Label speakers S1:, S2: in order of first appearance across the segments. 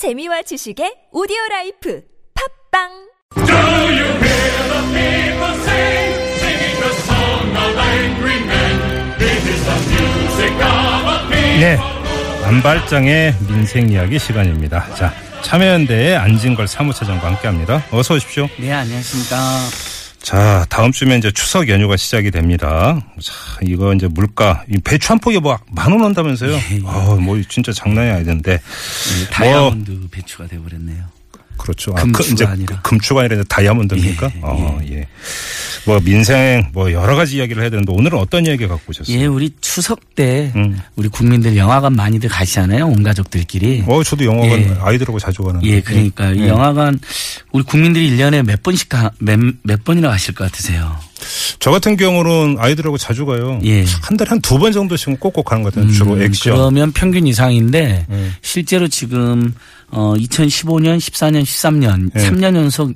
S1: 재미와 지식의 오디오 라이프 팟빵.
S2: 네. 안발장의 민생 이야기 시간입니다. 자, 참여연대의 안진걸 사무처장과 함께 합니다. 어서 오십시오.
S3: 네, 안녕하십니까.
S2: 자, 다음 주면 이제 추석 연휴가 시작이 됩니다. 자, 이거 이제 물가, 이 배추 한 포기에 뭐 만 원 한다면서요?
S3: 예, 예.
S2: 아, 뭐 진짜 장난이 아니던데.
S3: 네, 다이아몬드 배추가 돼버렸네요.
S2: 그렇죠.
S3: 금추가
S2: 그 이제
S3: 아니라.
S2: 금추가 아니라 다이아몬드입니까?
S3: 예,
S2: 어, 예. 뭐 민생 뭐 여러 가지 이야기를 해야 되는데 오늘은 어떤 이야기 갖고 오셨어요?
S3: 예, 우리 추석 때
S2: 음.
S3: 우리 국민들 영화관 많이들 가시잖아요. 온 가족들끼리.
S2: 어, 저도 영화관
S3: 예.
S2: 아이들하고 자주 가는데.
S3: 예, 그러니까 이
S2: 예.
S3: 영화관 우리 국민들이 1년에 몇 번씩 가, 몇, 몇 번이나 가실 것 같으세요?
S2: 저 같은 경우는 아이들하고 자주 가요.
S3: 예.
S2: 한 달에 한 두 번 정도씩은 꼭꼭 가는 것 같아요. 주로
S3: 음,
S2: 액션.
S3: 그러면 평균 이상인데
S2: 예.
S3: 실제로 지금 어 2015년, 14년, 13년
S2: 예.
S3: 3년 연속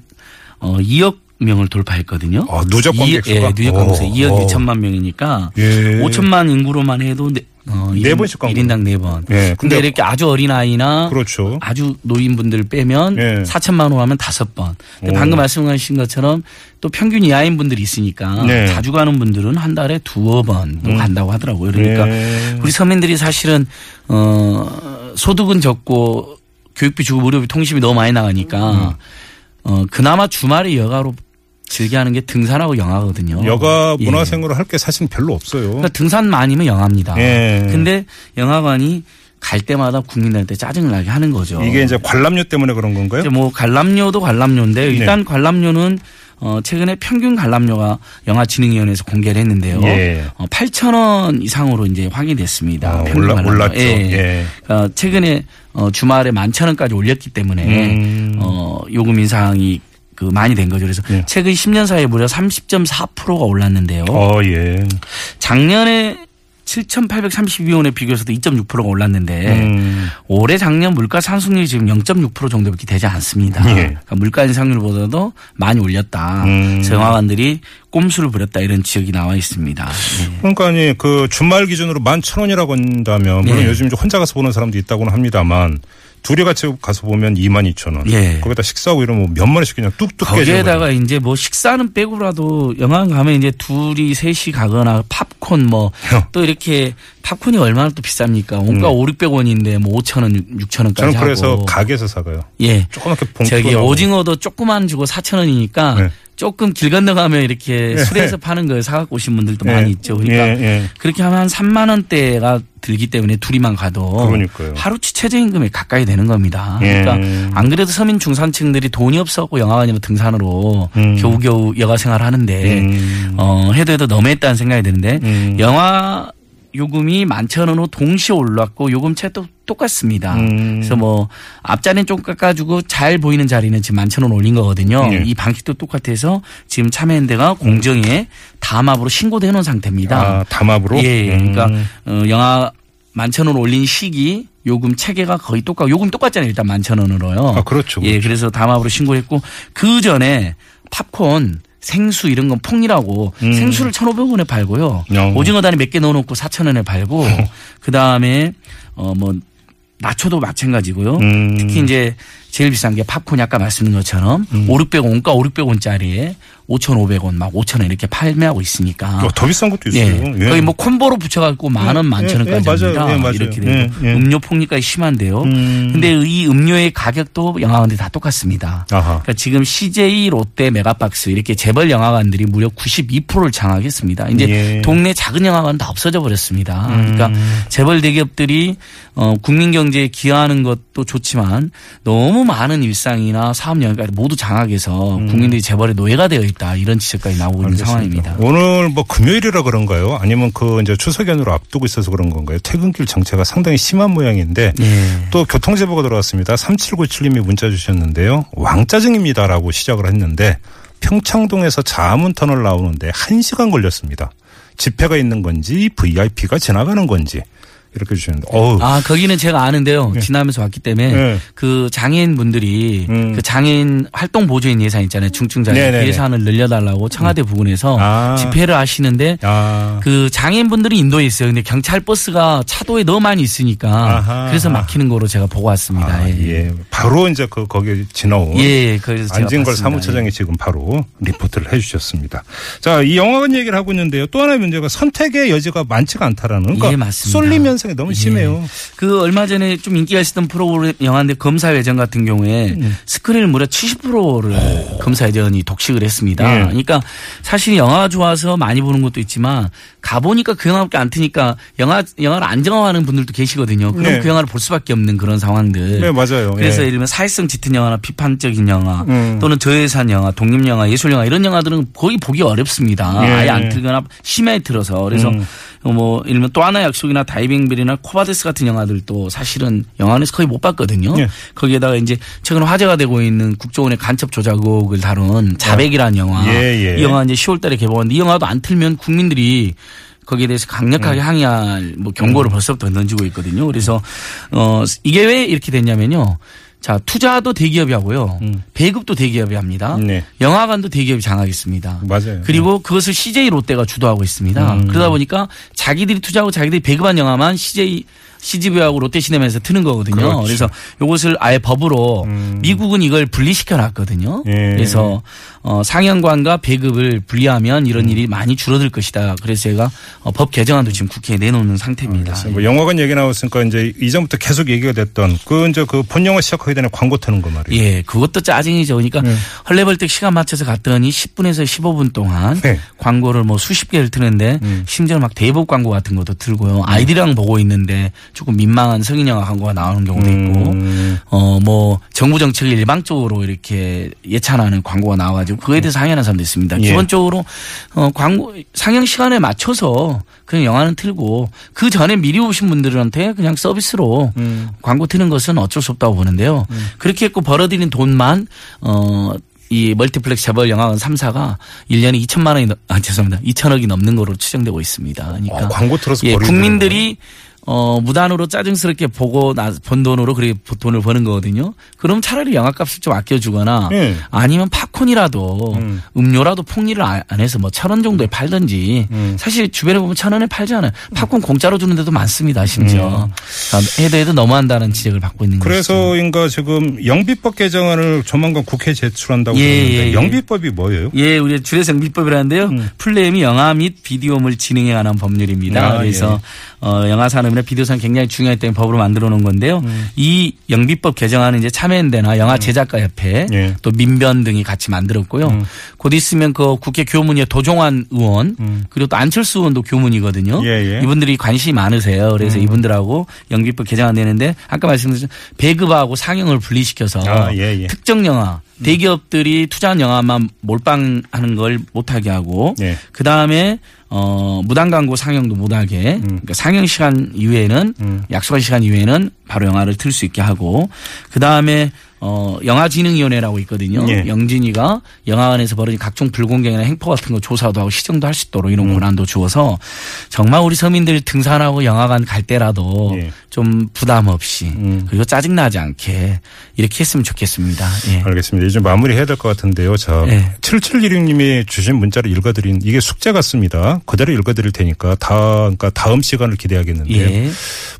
S3: 어 2억 명을 돌파했거든요.
S2: 아, 누적 관객
S3: 이-
S2: 수가?
S3: 예, 누적 관객 수
S2: 오,
S3: 2억
S2: 오.
S3: 2천만 명이니까
S2: 예.
S3: 5천만 인구로만 해도 네, 어,
S2: 네
S3: 일인-
S2: 번씩 간
S3: 일인당 네 번.
S2: 예,
S3: 근데
S2: 근데-
S3: 이렇게 아주 어린 아이나
S2: 그렇죠.
S3: 아주 노인분들 빼면
S2: 예.
S3: 4천만 원 하면 다섯 번. 방금 말씀하신 것처럼 또 평균 이하인 분들이 있으니까
S2: 네. 음.
S3: 자주 가는 분들은 한 달에 두어 번도 간다고 하더라고요. 그러니까
S2: 예.
S3: 우리 서민들이 사실은 어 소득은 적고 교육비 주고 무료비 통신비 너무 많이 나가니까
S2: 음.
S3: 어 그나마 주말에 여가로 즐겨하는 게 등산하고 영화거든요.
S2: 여가
S3: 예.
S2: 문화생활을 할게 사실 별로 없어요.
S3: 그러니까 등산만 아니면 영화입니다.
S2: 예.
S3: 근데 영화관이 갈 때마다 국민들한테 짜증을 나게 하는 거죠.
S2: 이게 이제 관람료 때문에 그런 건가요?
S3: 뭐 관람료도 관람료인데 일단
S2: 네.
S3: 관람료는 어 최근에 평균 관람료가 영화진흥위원회에서 공개를 했는데요.
S2: 예.
S3: 어 8천 원 이상으로 이제 확인됐습니다.
S2: 아,
S3: 평균
S2: 올라-. 올랐죠. 예.
S3: 어, 최근에 어 주말에 만 천 원까지 올렸기 때문에
S2: 음.
S3: 어 요금 인상이 그 많이 된 거죠. 그래서
S2: 예.
S3: 최근 10년 사이에 무려 30.4%가 올랐는데요.
S2: 어, 예.
S3: 작년에 7,832원에 비교해서도 2.6%가 올랐는데
S2: 음.
S3: 올해 작년 물가 상승률이 지금 0.6% 정도밖에 되지 않습니다.
S2: 예.
S3: 그러니까 물가 인상률보다도 많이 올렸다.
S2: 음.
S3: 그래서 영화관들이 꼼수를 부렸다 이런 지적이 나와 있습니다. 예.
S2: 그러니까 아니 그 주말 기준으로 만천 원이라고 한다면 물론
S3: 예.
S2: 요즘 혼자 가서 보는 사람도 있다고는 합니다만 둘이 같이 가서 보면 2만 2천 원.
S3: 예.
S2: 거기다 식사하고 이러면 몇만 원씩 그냥 뚝뚝
S3: 거기에다가
S2: 깨지는
S3: 이제 뭐 식사는 빼고라도 영화관 가면 이제 둘이 셋이 가거나 팝콘 뭐 또 이렇게 팝콘이 얼마나 또 비쌉니까? 원가
S2: 음.
S3: 5, 600원인데 뭐 5천 원, 6천 원까지
S2: 저는 그래서
S3: 하고.
S2: 가게에서 사가요.
S3: 예.
S2: 조그맣게 봉투
S3: 저기. 오징어도 조금만 주고 4천 원이니까
S2: 네.
S3: 조금 길 건너가면 이렇게
S2: 예.
S3: 수레에서 파는 걸 사갖고 오신 분들도
S2: 예.
S3: 많이 있죠. 그러니까
S2: 예, 예.
S3: 그렇게 하면 한 3만 원대가 들기 때문에 둘이만 가도
S2: 그러니까요.
S3: 하루치 최저임금에 가까이 되는 겁니다.
S2: 예.
S3: 그러니까 안 그래도 서민 중산층들이 돈이 없어갖고 영화관이나 등산으로
S2: 음.
S3: 겨우겨우 여가 생활을 하는데
S2: 음.
S3: 어, 해도 해도 너무했다는 생각이 드는데
S2: 음.
S3: 영화 요금이 만천 원으로 동시에 올랐고 요금채도 똑같습니다.
S2: 음.
S3: 그래서 뭐 앞자리는 좀 깎아주고 잘 보이는 자리는 지금 만천 원 올린 거거든요.
S2: 예.
S3: 이 방식도 똑같아서 지금 참여연대가 공정에 담합으로 신고도 해놓은 상태입니다.
S2: 아, 담합으로?
S3: 예,
S2: 음.
S3: 그러니까 어, 영화 만천 원 올린 시기 요금 체계가 거의 똑같고 요금 똑같잖아요. 일단 만천 원으로요.
S2: 아, 그렇죠.
S3: 예, 그래서 담합으로 신고했고 그 전에 팝콘 생수 이런 건 폭리라고
S2: 음.
S3: 생수를 1,500원에 팔고요.
S2: 어.
S3: 오징어 다리 몇 개 넣어놓고 4,000원에 팔고 그 다음에 어 뭐 나초도 마찬가지고요.
S2: 음.
S3: 특히 이제 제일 비싼 게 팝콘이 아까 말씀드린 것처럼
S2: 음.
S3: 5, 600원, 원가 5, 600원짜리에 5,500원, 막 5,000원 이렇게 판매하고 있으니까.
S2: 어, 더 비싼 것도
S3: 예.
S2: 있어요. 예.
S3: 거의 뭐 콤보로 붙여갖고 만 원,
S2: 예,
S3: 만천
S2: 예,
S3: 원까지
S2: 예, 맞아요.
S3: 합니다.
S2: 예.
S3: 이렇게 되고
S2: 예, 예.
S3: 음료 폭리까지 심한데요.
S2: 음.
S3: 근데 이 음료의 가격도 영화관들이 다 똑같습니다.
S2: 아하.
S3: 그러니까 지금 CJ, 롯데, 메가박스 이렇게 재벌 영화관들이 무려 92%를 장악했습니다. 이제
S2: 예. 음.
S3: 동네 작은 영화관 다 없어져 버렸습니다. 그러니까 재벌 대기업들이 어, 국민 경제에 기여하는 것도 좋지만 너무 많은 일상이나 사업 영역까지 모두 장악해서 국민들이 재벌의 노예가 되어 있다 이런 지적까지 나오고 있는
S2: 음. 알겠습니다.
S3: 상황입니다.
S2: 오늘 뭐 금요일이라 그런가요? 아니면 그 이제 추석 연휴를 앞두고 있어서 그런 건가요? 퇴근길 정체가 상당히 심한 모양인데
S3: 예.
S2: 또 교통 제보가 들어왔습니다. 3797님이 문자 주셨는데요. 왕짜증입니다라고 시작을 했는데 평창동에서 자문터널 나오는데 1시간 걸렸습니다. 집회가 있는 건지 VIP가 지나가는 건지 이렇게 주시는데 어우
S3: 아, 거기는 제가 아는데요. 지나면서 왔기 때문에
S2: 네.
S3: 그 장애인 분들이
S2: 음.
S3: 그 장애인 활동 보조인 예산 있잖아요. 중증 장애인
S2: 네네네.
S3: 그 예산을 늘려달라고 청와대 부근에서
S2: 아.
S3: 집회를 하시는데
S2: 아.
S3: 그 장애인 분들이 인도에 있어요. 근데 경찰 버스가 차도에 너무 많이 있으니까
S2: 아하.
S3: 그래서 막히는 거로 제가 보고 왔습니다.
S2: 아,
S3: 예.
S2: 예. 바로 이제 그 거기 지나온
S3: 예, 그래서 제가
S2: 안진걸. 사무처장이 지금 바로 리포트를 해주셨습니다. 자, 이 영화관 얘기를 하고 있는데요. 또 하나의 문제가 선택의 여지가 많지가 않다라는. 그러니까
S3: 예, 맞습니
S2: 현상이 너무 심해요.
S3: 예. 그 얼마 전에 좀 인기가 있었던 프로그램 영화인데 검사회전 같은 경우에
S2: 음.
S3: 스크린을 무려 70%를 검사회전이 독식을 했습니다.
S2: 예.
S3: 그러니까 사실 영화가 좋아서 많이 보는 것도 있지만 가보니까 그 영화밖에 안 트니까 영화 영화를 안 정화하는 분들도 계시거든요. 그럼
S2: 네.
S3: 그 영화를 볼 수밖에 없는 그런 상황들.
S2: 네, 맞아요.
S3: 그래서
S2: 예.
S3: 예를 들면 사회성 짙은 영화나 비판적인 영화
S2: 음.
S3: 또는 저예산 영화, 독립 영화, 예술 영화 이런 영화들은 거의 보기 어렵습니다.
S2: 예.
S3: 아예 안 틀거나 심하게 틀어서 그래서
S2: 음.
S3: 뭐 들면 또 하나 의 약속이나 다이빙벨이나 코바데스 같은 영화들도 사실은 영화관에서 거의 못 봤거든요.
S2: 예.
S3: 거기에다가 이제 최근 화제가 되고 있는 국정원의 간첩 조작 의혹을 다룬 자백이라는 영화.
S2: 예, 예.
S3: 이 영화 이제 10월 달에 개봉하는데 이 영화도 안 틀면 국민들이 거기에 대해서 강력하게
S2: 음.
S3: 항의할 뭐 경고를 벌써부터 던지고 있거든요. 그래서 어 이게 왜 이렇게 됐냐면요. 자, 투자도 대기업이 하고요. 배급도 대기업이 합니다.
S2: 음. 네.
S3: 영화관도 대기업이 장악했습니다.
S2: 맞아요.
S3: 그리고 그것을 CJ 롯데가 주도하고 있습니다.
S2: 음.
S3: 그러다 보니까 자기들이 투자하고 자기들이 배급한 영화만 CJ CGV하고 롯데시네마에서 트는 거거든요.
S2: 그렇죠. 음.
S3: 그래서 이것을 아예 법으로 미국은 이걸 분리시켜 놨거든요.
S2: 예.
S3: 그래서 어, 상영관과 배급을 분리하면
S2: 음.
S3: 이런 일이 많이 줄어들 것이다. 그래서 제가 어, 법 개정안도 지금 국회에 내놓는 상태입니다.
S2: 뭐 영화관 얘기 나왔으니까 이제 이전부터 계속 얘기가 됐던 그 이제 그 본 영화 시작하기 전에 광고 트는 거 말이에요.
S3: 예, 그것도 짜증이죠. 그러니까
S2: 네.
S3: 헐레벌떡 시간 맞춰서 갔더니 10분에서 15분 동안
S2: 네.
S3: 광고를 뭐 수십 개를 트는데
S2: 음.
S3: 심지어 막 대북 광고 같은 것도 들고요. 아이들이랑 보고 있는데 조금 민망한 성인 영화 광고가 나오는 경우도 있고,
S2: 음.
S3: 어뭐 정부 정책을 일방적으로 이렇게 예찬하는 광고가 나와가지고 그거에 대해서 항의하는 사람도 있습니다.
S2: 예.
S3: 기본적으로 어 광고 상영 시간에 맞춰서 그냥 영화는 틀고 그 전에 미리 오신 분들한테 그냥 서비스로
S2: 음.
S3: 광고 트는 것은 어쩔 수 없다고 보는데요. 그렇게 해갖고 벌어들인 돈만 어. 이 멀티플렉스 재벌 영화관 3사가 1년에 2천만 원이 넘- 아 죄송합니다. 2천억이 넘는 거로 추정되고 있습니다. 그러니까
S2: 아, 광고 틀어서
S3: 예, 국민들이 어 무단으로 짜증스럽게 보고 나, 본 돈으로 그렇게 돈을 버는 거거든요. 그럼 차라리 영화값을 좀 아껴주거나
S2: 예.
S3: 아니면 팝콘이라도
S2: 음.
S3: 음료라도 폭리를 안안 해서 뭐 천 원 정도에 팔든지
S2: 음.
S3: 사실 주변에 보면 천 원에 팔잖아요. 팝콘 공짜로 주는 데도 많습니다. 심지어 아, 해도 해도 너무한다는 지적을 받고 있는 거죠.
S2: 그래서인가 지금 영비법 개정안을 조만간 국회에 제출한다고
S3: 예,
S2: 그러는데
S3: 예, 예.
S2: 영비법이 뭐예요?
S3: 예, 우리 줄여서 영비법이라는데요. 플레임이 영화 및 비디오 물 진행에 관한 법률입니다.
S2: 아,
S3: 그래서 어, 영화 산업 이나 비디오 산업 굉장히 중요하기 때문에 법으로 만들어 놓은 건데요. 이 영비법 개정안은 이제 참여연대나 영화 제작가 협회
S2: 예.
S3: 또 민변 등이 같이 만들었고요. 곧 있으면 그 국회 교문위에 도종환 의원 그리고 또 안철수 의원도 교문이거든요.
S2: 예, 예.
S3: 이분들이 관심이 많으세요. 그래서 이분들하고 영비법 개정안 되는데 아까 말씀드린 배급하고 상영을 분리시켜서
S2: 아, 예, 예.
S3: 특정 영화 대기업들이 투자한 영화만 몰빵하는 걸 못하게 하고
S2: 예.
S3: 그 다음에 어 무단 광고 상영도 못하게 그러니까 상영 시간 이외에는
S2: 음.
S3: 약속한 시간 이외에는 바로 영화를 틀 수 있게 하고 그 다음에 어 영화진흥위원회라고 있거든요.
S2: 예.
S3: 영진이가 영화관에서 벌어진 각종 불공정이나 행포 같은 거 조사도 하고 시정도 할 수 있도록 이런
S2: 음.
S3: 권한도 주어서 정말 우리 서민들 등산하고 영화관 갈 때라도
S2: 예.
S3: 좀 부담 없이
S2: 음.
S3: 그리고 짜증 나지 않게 이렇게 했으면 좋겠습니다. 예.
S2: 알겠습니다. 이제 마무리해야 될 것 같은데요. 자,
S3: 네.
S2: 7716님이 주신 문자를 읽어드린 이게 숙제 같습니다. 그대로 읽어드릴 테니까 다, 그러니까 다음 시간을 기대하겠는데요.
S3: 예.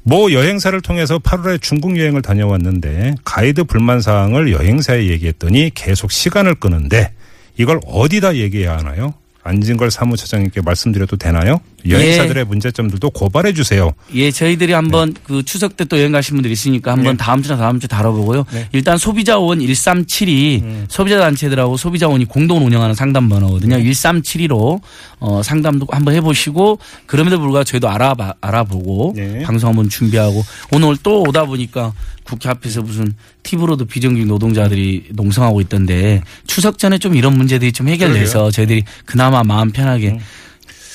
S2: 모 여행사를 통해서 8월에 중국 여행을 다녀왔는데 가이드 불만 사항을 여행사에 얘기했더니 계속 시간을 끄는데 이걸 어디다 얘기해야 하나요? 안진걸 사무처장님께 말씀드려도 되나요? 여행사들의 문제점들도 고발해 주세요.
S3: 예, 저희들이 한번 그 추석 때 또 여행 가신 분들 있으니까 한번
S2: 네.
S3: 다음 주나 다음 주 다뤄보고요.
S2: 네.
S3: 일단 소비자원 1372
S2: 음.
S3: 소비자 단체들하고 소비자원이 공동 운영하는 상담 번호거든요.
S2: 네.
S3: 1372로 어 상담도 한번 해보시고 그럼에도 불구하고 저희도 알아봐 알아보고
S2: 네.
S3: 방송 한번 준비하고 오늘 또 오다 보니까 국회 앞에서 무슨 팁으로도 비정규직 노동자들이 농성하고 있던데 추석 전에 좀 이런 문제들이 좀 해결돼서 저희들이 그나마 마음 편하게
S2: 음.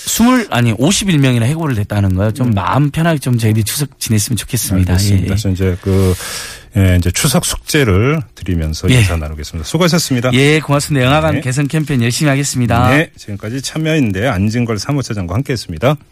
S3: 스물 아니 51명이나 해고를 됐다는 거예요. 좀 마음 편하게 좀 저희들이 추석 지냈으면 좋겠습니다.
S2: 음. 알겠습니다.
S3: 예, 예.
S2: 그래서 이제 그 예, 이제 추석 숙제를 드리면서
S3: 예.
S2: 인사 나누겠습니다. 수고하셨습니다.
S3: 예, 고맙습니다. 영화관
S2: 네.
S3: 개선 캠페인 열심히 하겠습니다.
S2: 네, 지금까지 참여인대 안진걸 사무처장과 함께했습니다.